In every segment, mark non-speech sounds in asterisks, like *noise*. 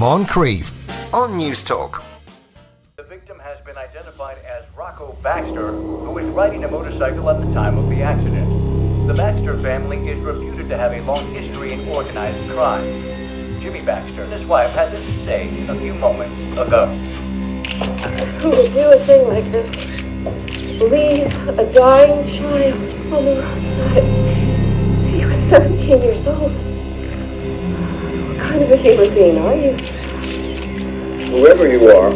Moncrieff on Newstalk. The victim has been identified as Rocco Baxter, who was riding a motorcycle at the time of the accident. The Baxter family is reputed to have a long history in organized crime. Jimmy Baxter and his wife had this to say a few moments ago. Who would do a thing like this? Leave a dying child on the roadside. He was 17 years old. What kind of a human being are you? Whoever you are,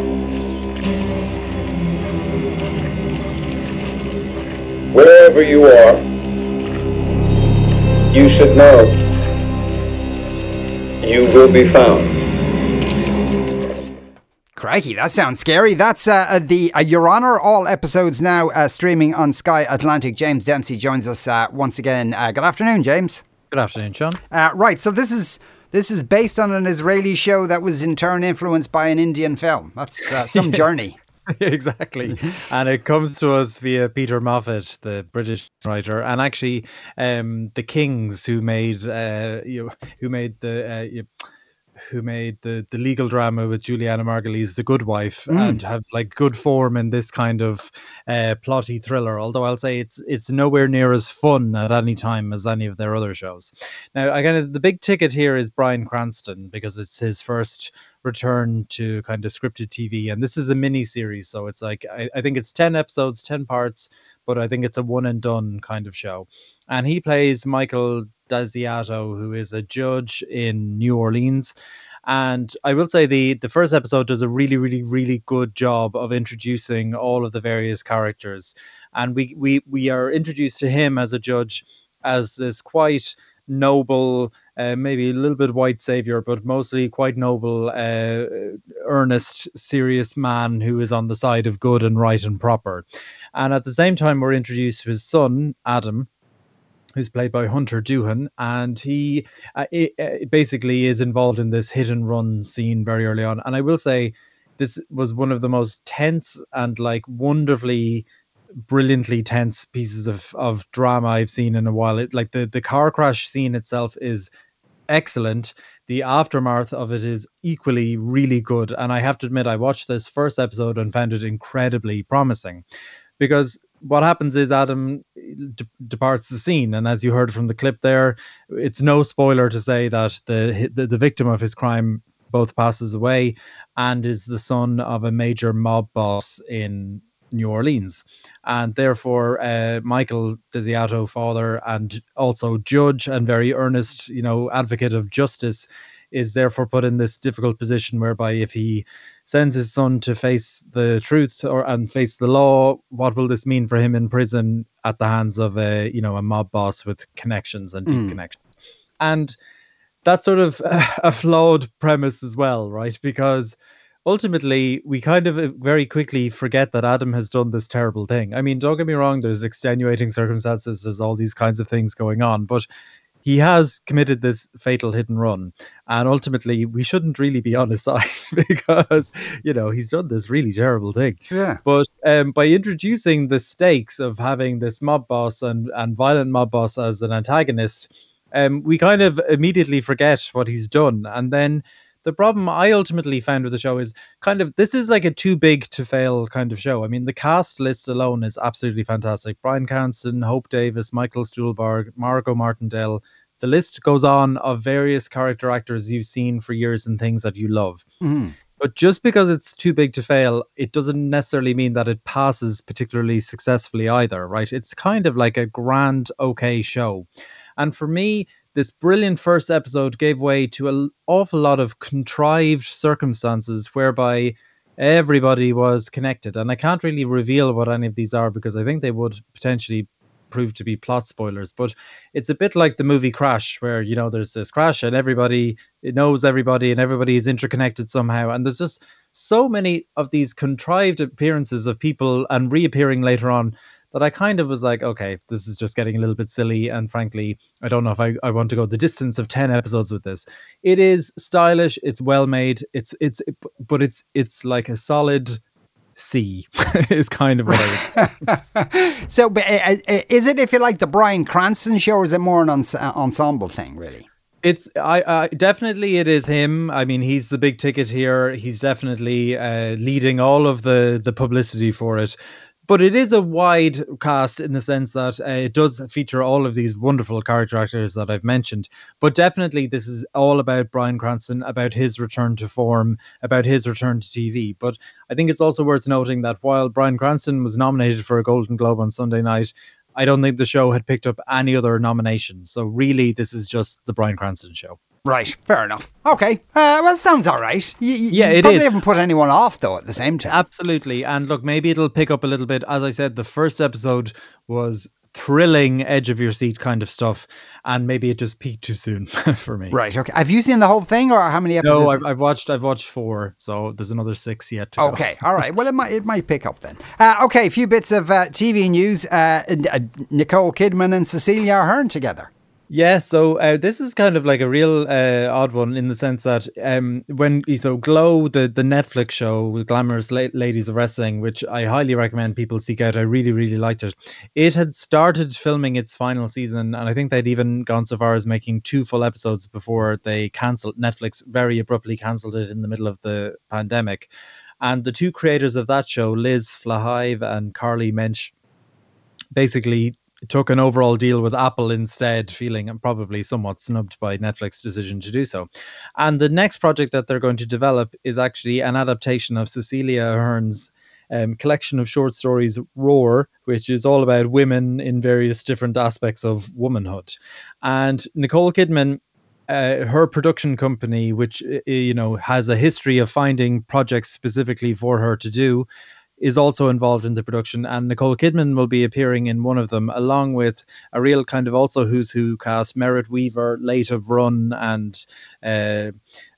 wherever you are, you should know you will be found. Crikey, that sounds scary. That's uh, uh, the uh, Your Honor. All episodes now uh, streaming on Sky Atlantic. James Dempsey joins us uh, once again. Uh, good afternoon, James. Good afternoon, Sean. right, so this is this is based on an Israeli show that was in turn influenced by an Indian film. That's some *laughs* journey. exactly. *laughs* and it comes to us via Peter Moffat, the British writer, and actually um, the Kings who made uh, you know, who made the uh, you, who made the the legal drama with Julianna Margulies, The Good Wife, mm. and have like good form in this kind of uh, plotty thriller. Although I'll say it's it's nowhere near as fun at any time as any of their other shows. Now, again, the big ticket here is Bryan Cranston because it's his first return to kind of scripted TV, and this is a mini series, so it's like I, I think it's ten episodes, ten parts, but I think it's a one and done kind of show. And he plays Michael Desiato, who is a judge in New Orleans. And I will say the the first episode does a really, really, really good job of introducing all of the various characters. And we we we are introduced to him as a judge as this quite noble, uh, maybe a little bit white savior, but mostly quite noble, uh, earnest, serious man who is on the side of good and right and proper. And at the same time, we're introduced to his son, Adam, who's played by Hunter Doohan, and he uh, it, uh, basically is involved in this hit and run scene very early on. And I will say, this was one of the most tense and like wonderfully brilliantly tense pieces of of drama I've seen in a while. It like the the car crash scene itself is excellent. The aftermath of it is equally really good. And I have to admit, I watched this first episode and found it incredibly promising because what happens is Adam eh, de- departs the scene, and as you heard from the clip there, it's no spoiler to say that the, the the victim of his crime both passes away and is the son of a major mob boss in New Orleans, and therefore uh, Michael Desiato, father and also judge and very earnest, you know, advocate of justice, is therefore put in this difficult position whereby if he sends his son to face the truth or and face the law, what will this mean for him in prison at the hands of a you know a mob boss with connections and deep mm. connections? And that's sort of *laughs* a flawed premise as well, right? Because ultimately we kind of uh, very quickly forget that Adam has done this terrible thing. I mean, don't get me wrong, there's extenuating circumstances, there's all these kinds of things going on, but he has committed this fatal hit and run. And ultimately, we shouldn't really be on his *laughs* side because, you know, he's done this really terrible thing. Yeah. But um, by introducing the stakes of having this mob boss and, and violent mob boss as an antagonist, um, we kind of immediately forget what he's done. And then the problem I ultimately found with the show is kind of this is like a too big to fail kind of show. I mean, the cast list alone is absolutely fantastic. Bryan Cranston, Hope Davis, Michael Stuhlbarg, Margot Martindale. The list goes on of various character actors you've seen for years and things that you love. Mm. But just because it's too big to fail, it doesn't necessarily mean that it passes particularly successfully either, right? It's kind of like a grand, okay show. And for me, this brilliant first episode gave way to an awful lot of contrived circumstances whereby everybody was connected. And I can't really reveal what any of these are because I think they would potentially prove to be plot spoilers. But it's a bit like the movie Crash, where you know there's this crash and everybody knows everybody and everybody is interconnected somehow. And there's just so many of these contrived appearances of people and reappearing later on that I kind of was like, okay, this is just getting a little bit silly. And frankly, I don't know if I, I want to go the distance of 10 episodes with this. It is stylish, it's well made, it's it's but it's it's like a solid C *laughs* is kind of what I *laughs* so, but uh, uh, is it if you like the Bryan Cranston show, or is it more an ensemble thing, really? It's I, I definitely it is him. I mean, he's the big ticket here. He's definitely uh, leading all of the the publicity for it. But it is a wide cast in the sense that uh, it does feature all of these wonderful character actors that I've mentioned. But definitely, this is all about Bryan Cranston, about his return to form, about his return to TV. But I think it's also worth noting that while Bryan Cranston was nominated for a Golden Globe on Sunday night, I don't think the show had picked up any other nominations. So really, this is just the Bryan Cranston show. Right, fair enough. Okay, uh, well, sounds all right. You, you Yeah, you it probably is. haven't put anyone off though. At the same time, Absolutely. And look, maybe it'll pick up a little bit. As I said, the first episode was thrilling, edge of your seat kind of stuff. And maybe it just peaked too soon *laughs* for me. right? Okay, have you seen the whole thing, or how many episodes? No, I've, I've watched. I've watched four, so there's another six yet to go. Okay, all right. *laughs* Well, it might it might pick up then. Uh, okay, a few bits of uh, TV news. Uh, uh, Nicole Kidman and Cecilia Ahern together. Yeah, so uh, this is kind of like a real uh, odd one in the sense that um, when so Glow, the the Netflix show with glamorous la- ladies of wrestling, which I highly recommend people seek out. I really really liked it. It had started filming its final season, and I think they'd even gone so far as making two full episodes before they cancelled. Netflix very abruptly cancelled it in the middle of the pandemic, and the two creators of that show, Liz Flahive and Carly Mensch, basically took an overall deal with Apple instead, feeling probably somewhat snubbed by Netflix's decision to do so. And the next project that they're going to develop is actually an adaptation of Cecilia Ahern's um, collection of short stories, Roar, which is all about women in various different aspects of womanhood. And Nicole Kidman uh, her production company, which uh, you know has a history of finding projects specifically for her to do, is also involved in the production. And Nicole Kidman will be appearing in one of them, along with a real kind of also who's who cast: Merritt Wever, late of Run, and uh,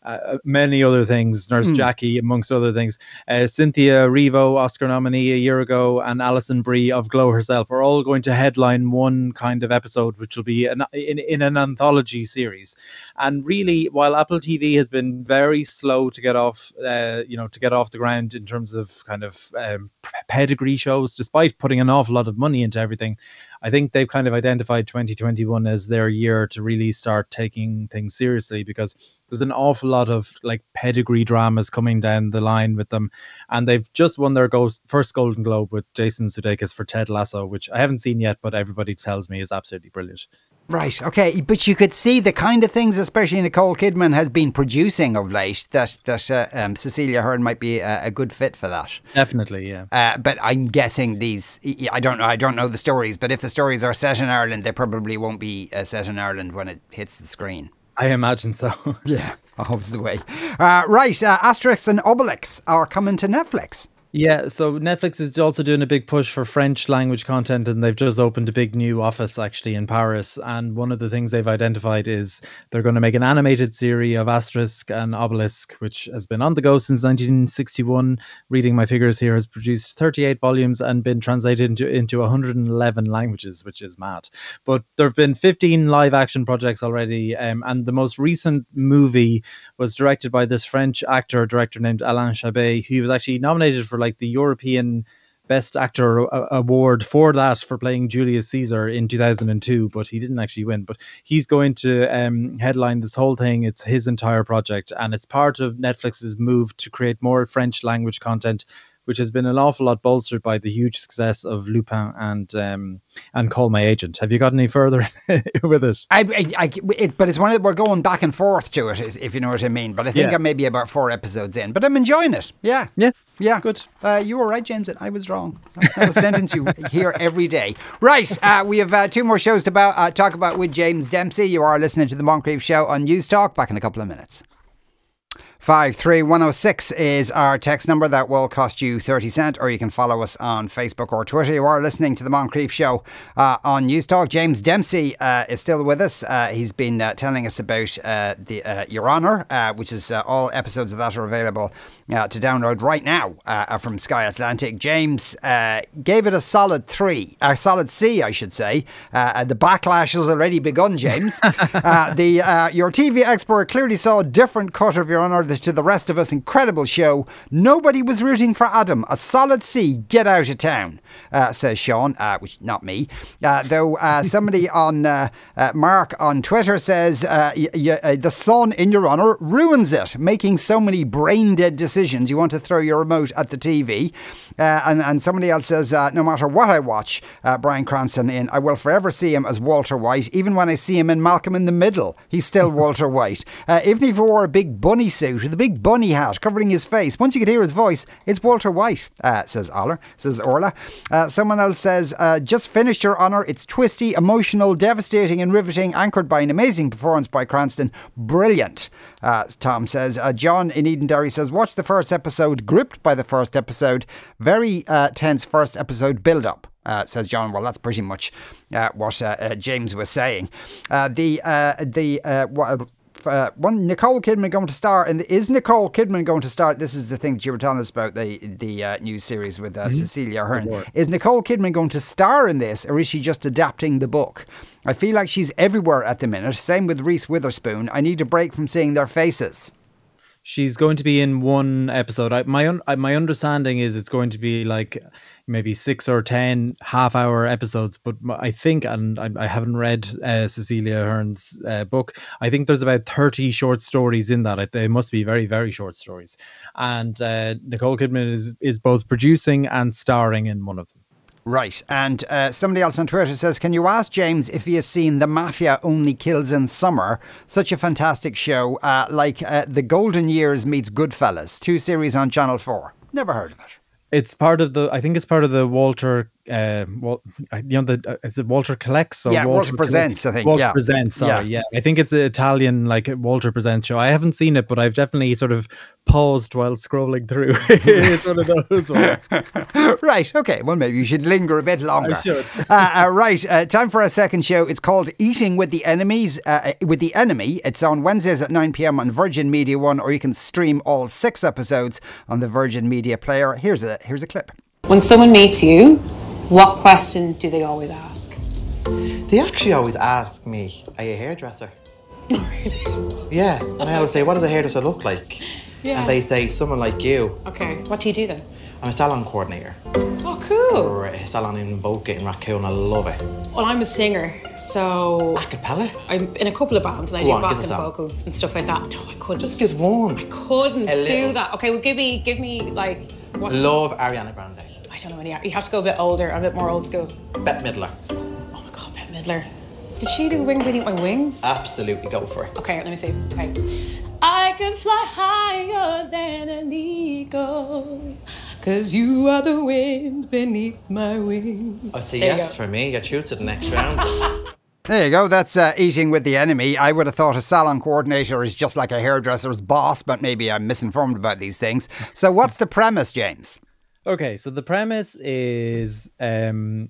uh, many other things. Nurse Jackie, amongst other things. Uh, Cynthia Erivo, Oscar nominee a year ago, and Alison Brie of Glow herself are all going to headline one kind of episode, which will be an, in, in an anthology series. And really, while Apple TV has been very slow to get off, uh, you know, to get off the ground in terms of kind of um, pedigree shows, despite putting an awful lot of money into everything, I think they've kind of identified 2021 as their year to really start taking things seriously because there's an awful lot of like pedigree dramas coming down the line with them, and they've just won their first Golden Globe with Jason Sudeikis for Ted Lasso, which I haven't seen yet, but everybody tells me is absolutely brilliant. Right. Okay. But you could see the kind of things, especially Nicole Kidman has been producing of late. That that uh, um, Cecilia Ahern might be a, a good fit for that. Definitely, yeah. Uh, but I'm guessing these. I don't know. I don't know the stories. But if the stories are set in Ireland, they probably won't be uh, set in Ireland when it hits the screen. I imagine so. *laughs* Yeah, I hope's the way. Uh, right. Uh, Asterix and Obelix are coming to Netflix. Yeah, so Netflix is also doing a big push for French language content, and they've just opened a big new office actually in Paris. And one of the things they've identified is they're going to make an animated series of Asterix and Obelix, which has been on the go since 1961. Reading my figures here, has produced 38 volumes and been translated into, into 111 languages, which is mad. But there have been 15 live action projects already, um, and the most recent movie was directed by this French actor director named Alain Chabat. He was actually nominated for like the European Best Actor Award for that for playing Julius Caesar in 2002, but he didn't actually win. But he's going to um, headline this whole thing. It's his entire project, and it's part of Netflix's move to create more French language content, which has been an awful lot bolstered by the huge success of Lupin and um, and Call My Agent. Have you got any further *laughs* with it? I, I, I it, but it's one of we're going back and forth to it, if you know what I mean. But I think Yeah. I'm maybe about four episodes in, but I'm enjoying it. Yeah, Yeah, yeah, good. Uh, you were right, James, and I was wrong. That's not a sentence you *laughs* hear every day. Right, uh, we have uh, two more shows to about, uh, talk about with James Dempsey. You are listening to the Moncrieff Show on Newstalk. Back in a couple of minutes. 53106 is our text number that will cost you 30 cent or you can follow us on Facebook or Twitter. You are listening to the Moncrieff Show uh, on Newstalk. James Dempsey uh, is still with us. Uh, he's been uh, telling us about uh, the uh, Your Honour, uh, which is uh, all episodes of that are available uh, to download right now uh, from Sky Atlantic. James uh, gave it a solid three, a solid C, I should say. Uh, the backlash has already begun, James. *laughs* uh, the uh, Your TV expert clearly saw a different cut of Your Honour to the rest of us. Incredible show. Nobody was rooting for Adam. A solid C. Get out of town, uh, says Sean, uh, which not me. Uh, though uh, somebody *laughs* on uh, uh, Mark on Twitter says uh, y- y- uh, the sun in your honour ruins it, making so many brain dead decisions. You want to throw your remote at the TV. Uh, and, and somebody else says, uh, no matter what I watch, uh, Bryan Cranston in, I will forever see him as Walter White. Even when I see him in Malcolm in the Middle, he's still *laughs* Walter White. Uh, even if he wore a big bunny suit with a big bunny hat covering his face, once you could hear his voice, it's Walter White, uh, says Oller, says Orla. Uh, someone else says, uh, just finished your honour. It's twisty, emotional, devastating, and riveting, anchored by an amazing performance by Cranston. Brilliant. Uh, Tom says, uh, John in Edenderry says, watch the first episode, gripped by the first episode. Very uh, tense first episode build up. Uh, says John. Well, that's pretty much uh, what uh, James was saying. The the uh, one Nicole Kidman going to star, and is Nicole Kidman going to start? This is the thing that you were telling us about the the uh, new series with uh, Cecilia Ahern. Is Nicole Kidman going to star in this, or is she just adapting the book? I feel like she's everywhere at the minute. Same with Reese Witherspoon. I need a break from seeing their faces. She's going to be in one episode. I, my un, I, my understanding is it's going to be like maybe six or ten half-hour episodes. But I think, and I, I haven't read uh, Cecilia Ahern's uh, book. I think there's about thirty short stories in that. They must be very, very short stories. And uh, Nicole Kidman is is both producing and starring in one of them. Right. And uh, somebody else on Twitter says, Can you ask James if he has seen The Mafia Only Kills in Summer? Such a fantastic show, uh, like uh, The Golden Years meets Goodfellas, two series on Channel 4. Never heard of it. It's part of the. I think it's part of the Walter. Uh, Wal, you know the. Uh, is it Walter collects or Yeah, Walter Collect- Presents, I think, Walter yeah. presents. Sorry, Yeah. yeah. I think it's an Italian like Walter presents show. I haven't seen it, but I've definitely sort of paused while scrolling through. *laughs* it's one of those ones. *laughs* right. Okay. Well, maybe you should linger a bit longer. I should. uh, uh, right. Uh, time for a second show. It's called Eating with the Enemies. Uh, with the Enemy. It's on Wednesdays at 9 p.m. on Virgin Media One, or you can stream all six episodes on the Virgin Media Player. Here's a here's a clip. When someone meets you, what question do they always ask? They actually always ask me, Are you a hairdresser? *laughs* yeah. And I always say, What does a hairdresser look like? Yeah. And they say, Someone like you. Okay, what do you do then? I'm a salon coordinator Oh, cool. for a salon in Bokeh in Raccoon. I love it. Well, I'm a singer, so A cappella? I'm in a couple of bands and I Go do on, backing us a song. vocals and stuff like that. No, I couldn't. Just gives one. I couldn't do that. Okay, well, give me, give me like. What? Love Ariana Grande. I don't know any. You have to go a bit older, a bit more old school. Bette Midler. Oh my god, Bette Midler. Did she do Wing Beneath My Wings? Absolutely go for it. Okay, let me see. Okay. I can fly higher than an eagle. Cause you are the wind beneath my wings. I'd say yes for me. You're through to the next round. *laughs* There you go. That's uh, eating with the enemy. I would have thought a salon coordinator is just like a hairdresser's boss, but maybe I'm misinformed about these things. So, what's the premise, James? Okay, so the premise is um,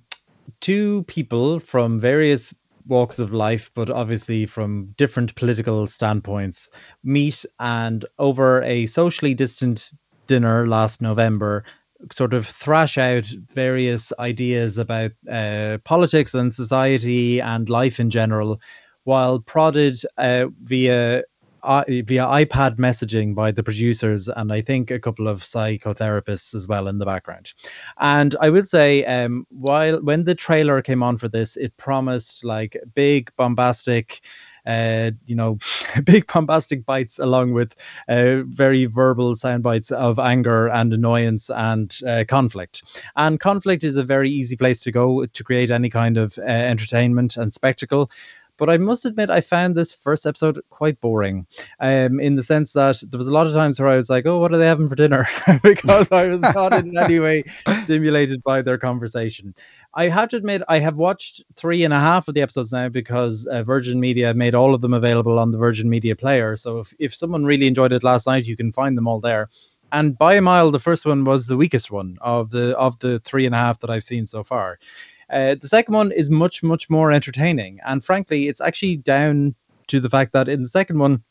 two people from various walks of life, but obviously from different political standpoints, meet and over a socially distant dinner last November, sort of thrash out various ideas about uh, politics and society and life in general, while prodded uh, via uh, via iPad messaging by the producers and I think a couple of psychotherapists as well in the background. And I would say, um, while when the trailer came on for this, it promised like big bombastic. Uh, you know, *laughs* big bombastic bites along with uh, very verbal sound bites of anger and annoyance and uh, conflict. And conflict is a very easy place to go to create any kind of uh, entertainment and spectacle. But I must admit, I found this first episode quite boring, um, in the sense that there was a lot of times where I was like, "Oh, what are they having for dinner?" *laughs* because I was not in any way stimulated by their conversation. I have to admit, I have watched three and a half of the episodes now because uh, Virgin Media made all of them available on the Virgin Media Player. So if, if someone really enjoyed it last night, you can find them all there. And by a mile, the first one was the weakest one of the of the three and a half that I've seen so far. Uh, the second one is much much more entertaining, and frankly, it's actually down to the fact that in the second one,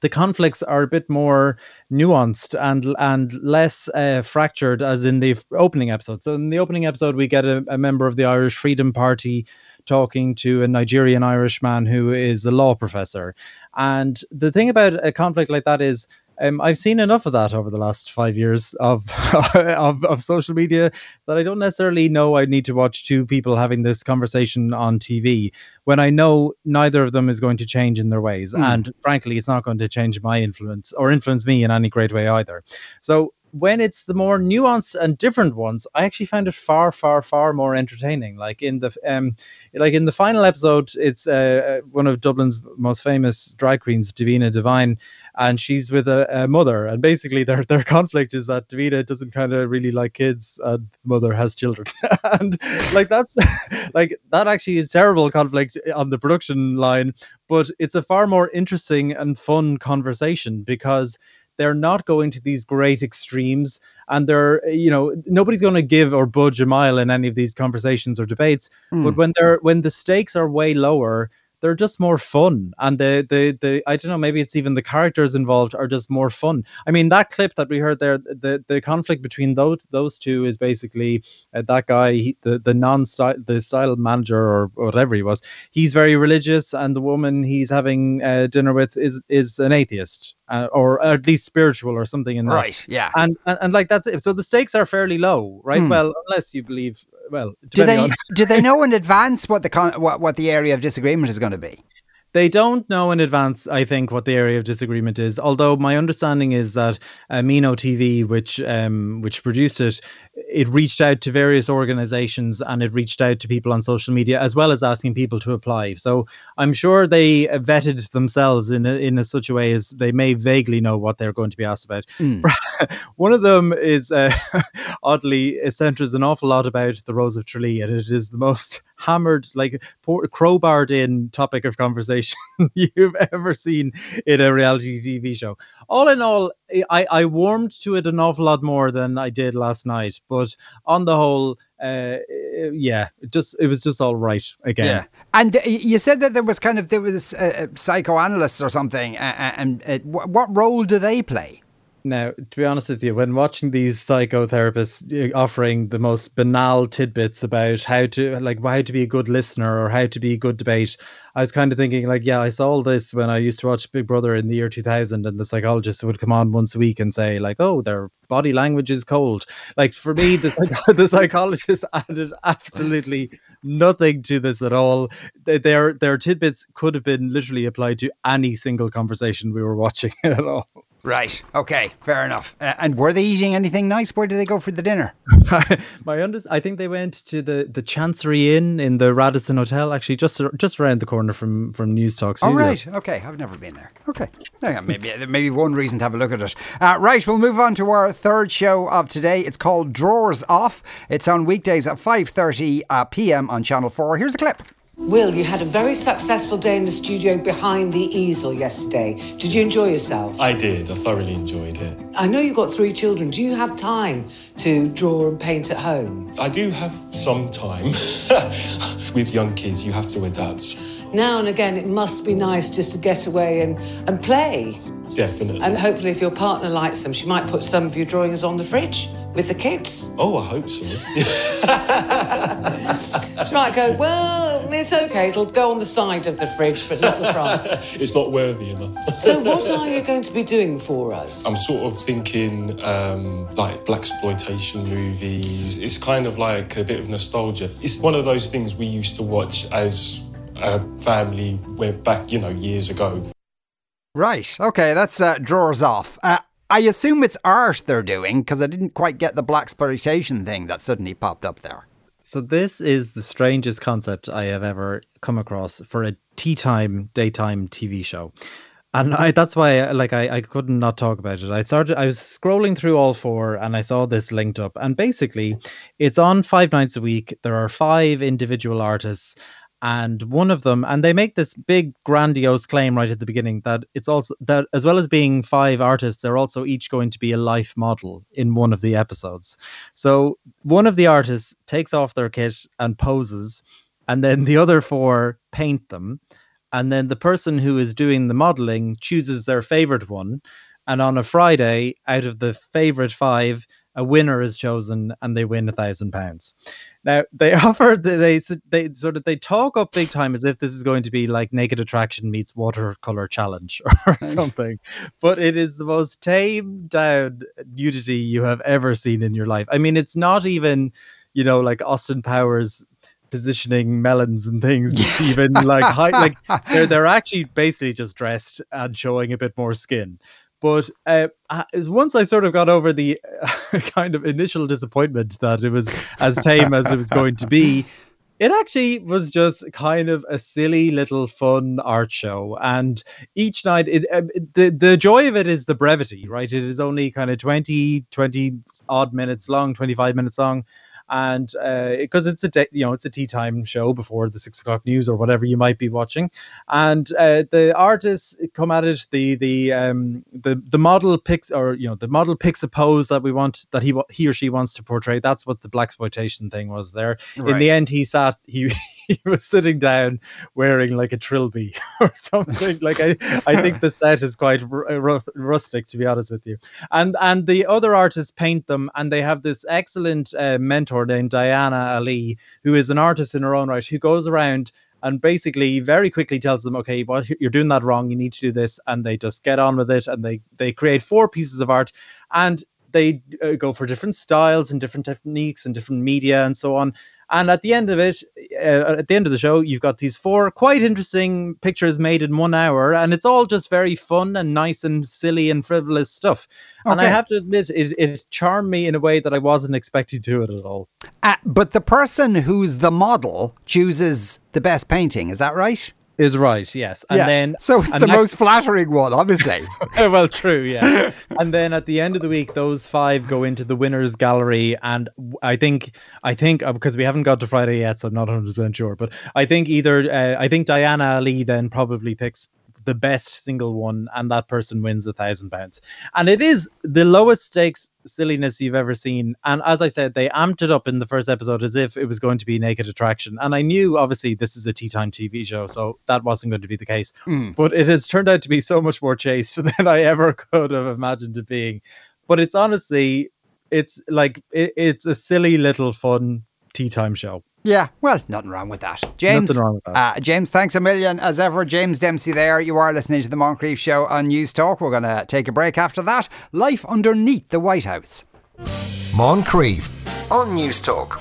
the conflicts are a bit more nuanced and and less uh, fractured as in the opening episode. So in the opening episode, we get a, a member of the Irish Freedom Party talking to a Nigerian Irish man who is a law professor. And the thing about a conflict like that is um, I've seen enough of that over the last five years of, *laughs* of of social media that I don't necessarily know I need to watch two people having this conversation on TV when I know neither of them is going to change in their ways, Mm. and frankly, it's not going to change my influence or influence me in any great way either. So when it's the more nuanced and different ones, I actually found it far, far, far more entertaining. Like in the um, like in the final episode, it's uh, uh, one of Dublin's most famous drag queens, Davina Devine, and she's with a, a mother, and basically their their conflict is that Davina doesn't kind of really like kids, and mother has children, *laughs* and like that's *laughs* like that actually is terrible conflict on the production line, but it's a far more interesting and fun conversation because they're not going to these great extremes and they're you know nobody's going to give or budge a mile in any of these conversations or debates but when they're when the stakes are way lower they're just more fun and the the the i don't know maybe it's even the characters involved are just more fun. I mean that clip that we heard there the the conflict between those those two is basically uh, that guy he, the the non style the style manager or whatever he was he's very religious and the woman he's having uh, dinner with is is an atheist uh, or at least spiritual or something in that Right, yeah. and, and and like that's it so the stakes are fairly low right Hmm. well unless you believe well Do they on- *laughs* do they know in advance what the con- what, what the area of disagreement is going to be? They don't know in advance, I think, what the area of disagreement is. Although my understanding is that Animo TV, which um, which produced it, it reached out to various organizations and it reached out to people on social media as well as asking people to apply. So I'm sure they uh, vetted themselves in a, in a such a way as they may vaguely know what they're going to be asked about. Mm. *laughs* One of them is uh, *laughs* oddly it centers an awful lot about the Rose of Tralee, and it is the most hammered, like pour, crowbarred in topic of conversation *laughs* you've ever seen in a reality TV show. All in all, I, I warmed to it an awful lot more than I did last night, but on the whole, uh, yeah, it just it was just all right again. Yeah. And uh, you said that there was kind of there was uh, uh, psychoanalysts or something, uh, uh, and uh, what role do they play? Now, to be honest with you, when watching these psychotherapists uh, offering the most banal tidbits about how to like how to be a good listener or how to be a good debate, I was kind of thinking like, yeah, I saw all this when I used to watch Big Brother in the year 2000 and the psychologist would come on once a week and say like, "Oh, their body language is cold." Like for me, the psych- *laughs* the psychologist *laughs* added absolutely nothing to this at all. Their their tidbits could have been literally applied to any single conversation we were watching *laughs* at all. Right. Okay. Fair enough. Uh, and were they eating anything nice? Where did they go for the dinner? *laughs* My under, I think they went to the the Chancery Inn in the Radisson Hotel, actually just just around the corner from from Newstalk Studios. right. Okay. I've never been there. Okay. Yeah, maybe maybe one reason to have a look at it. Uh, right. We'll move on to our third show of today. It's called Drawers Off. It's on weekdays at 5.30 uh, p.m. on Channel 4. Here's a clip. Will, you had a very successful day in the studio behind the easel yesterday. Did you enjoy yourself? I did. I thoroughly enjoyed it. I know you've got three children. Do you have time to draw and paint at home? I do have some time. *laughs* With young kids, you have to adapt. Now and again, it must be nice just to get away and, and play. Definitely. And hopefully, if your partner likes them, she might put some of your drawings on the fridge with the kids. oh, I hope so. *laughs* She might go, well, it's okay, it'll go on the side of the fridge, but not the front. *laughs* it's not worthy enough. *laughs* so, what are you going to be doing for us? I'm sort of thinking um, like black exploitation movies. It's kind of like a bit of nostalgia. It's one of those things we used to watch as a family went back, you know, years ago. Right. Okay. That's uh, Drawers Off. Uh, I assume it's art they're doing because I didn't quite get the black exploitation thing that suddenly popped up there. So this is the strangest concept I have ever come across for a tea time daytime TV show. And I, that's why, like, I, I couldn't not talk about it. I started, I was scrolling through all four, and I saw this linked up. And basically, it's on five nights a week. There are five individual artists, and one of them, and they make this big grandiose claim right at the beginning that it's also that as well as being five artists, they're also each going to be a life model in one of the episodes. So one of the artists takes off their kit and poses, and then the other four paint them. And then the person who is doing the modeling chooses their favorite one. And on a Friday, out of the favorite five, a winner is chosen and they win a thousand pounds. Now they *laughs* offer they they sort of they talk up big time as if this is going to be like Naked Attraction meets Watercolor Challenge *laughs* or something, but it is the most tamed down nudity you have ever seen in your life. I mean, it's not even you know like Austin Powers positioning melons and things yes. *laughs* even like high, like they're they're actually basically just dressed and showing a bit more skin but uh, once I sort of got over the uh, *laughs* kind of initial disappointment that it was as tame as it was going to be, it actually was just kind of a silly little fun art show. And each night it, uh, the the joy of it is the brevity right? It is only kind of 20 20 odd minutes long 25 minutes long and because uh, it's a you know it's a tea time show before the six o'clock news or whatever you might be watching, and uh, the artists come at it. The the um the the model picks or you know the model picks a pose that we want that he he or she wants to portray. That's what the black exploitation thing was there. Right. In the end, he sat he *laughs* *laughs* he was sitting down wearing like a trilby *laughs* or something. like I, I think the set is quite r- rustic, to be honest with you. And and the other artists paint them, and they have this excellent uh, mentor named Diana Ali, who is an artist in her own right, who goes around and basically very quickly tells them okay well you're doing that wrong you need to do this and they just get on with it and they they create four pieces of art and they uh, go for different styles and different techniques and different media and so on and at the end of it, uh, at the end of the show, you've got these four quite interesting pictures made in one hour, and it's all just very fun and nice and silly and frivolous stuff. Okay. And I have to admit, it, it charmed me in a way that I wasn't expecting to it at all. Uh, but the person who's the model chooses the best painting, is that right? Is right, yes. And yeah. then so it's the most flattering one, obviously. *laughs* *laughs* well, true, yeah. *laughs* and then at the end of the week, those five go into the winners gallery, and I think I think uh, because we haven't got to Friday yet, so I'm not 100 percent sure, but I think either uh, I think Diana Ali then probably picks the best single one, and that person wins a thousand pounds. And it is the lowest stakes silliness you've ever seen. And as I said, they amped it up in the first episode as if it was going to be naked attraction. And I knew obviously this is a tea time TV show, so that wasn't going to be the case. Mm. But it has turned out to be so much more chaste *laughs* than I ever could have imagined it being. But it's honestly, it's like it, it's a silly little fun tea time show. Yeah, well, nothing wrong with that. James, nothing wrong with that. Uh, James, thanks a million as ever. James Dempsey there. You are listening to the Moncrieff Show on Newstalk. We're going to take a break after that. Life underneath the White House. Moncrieff on Newstalk.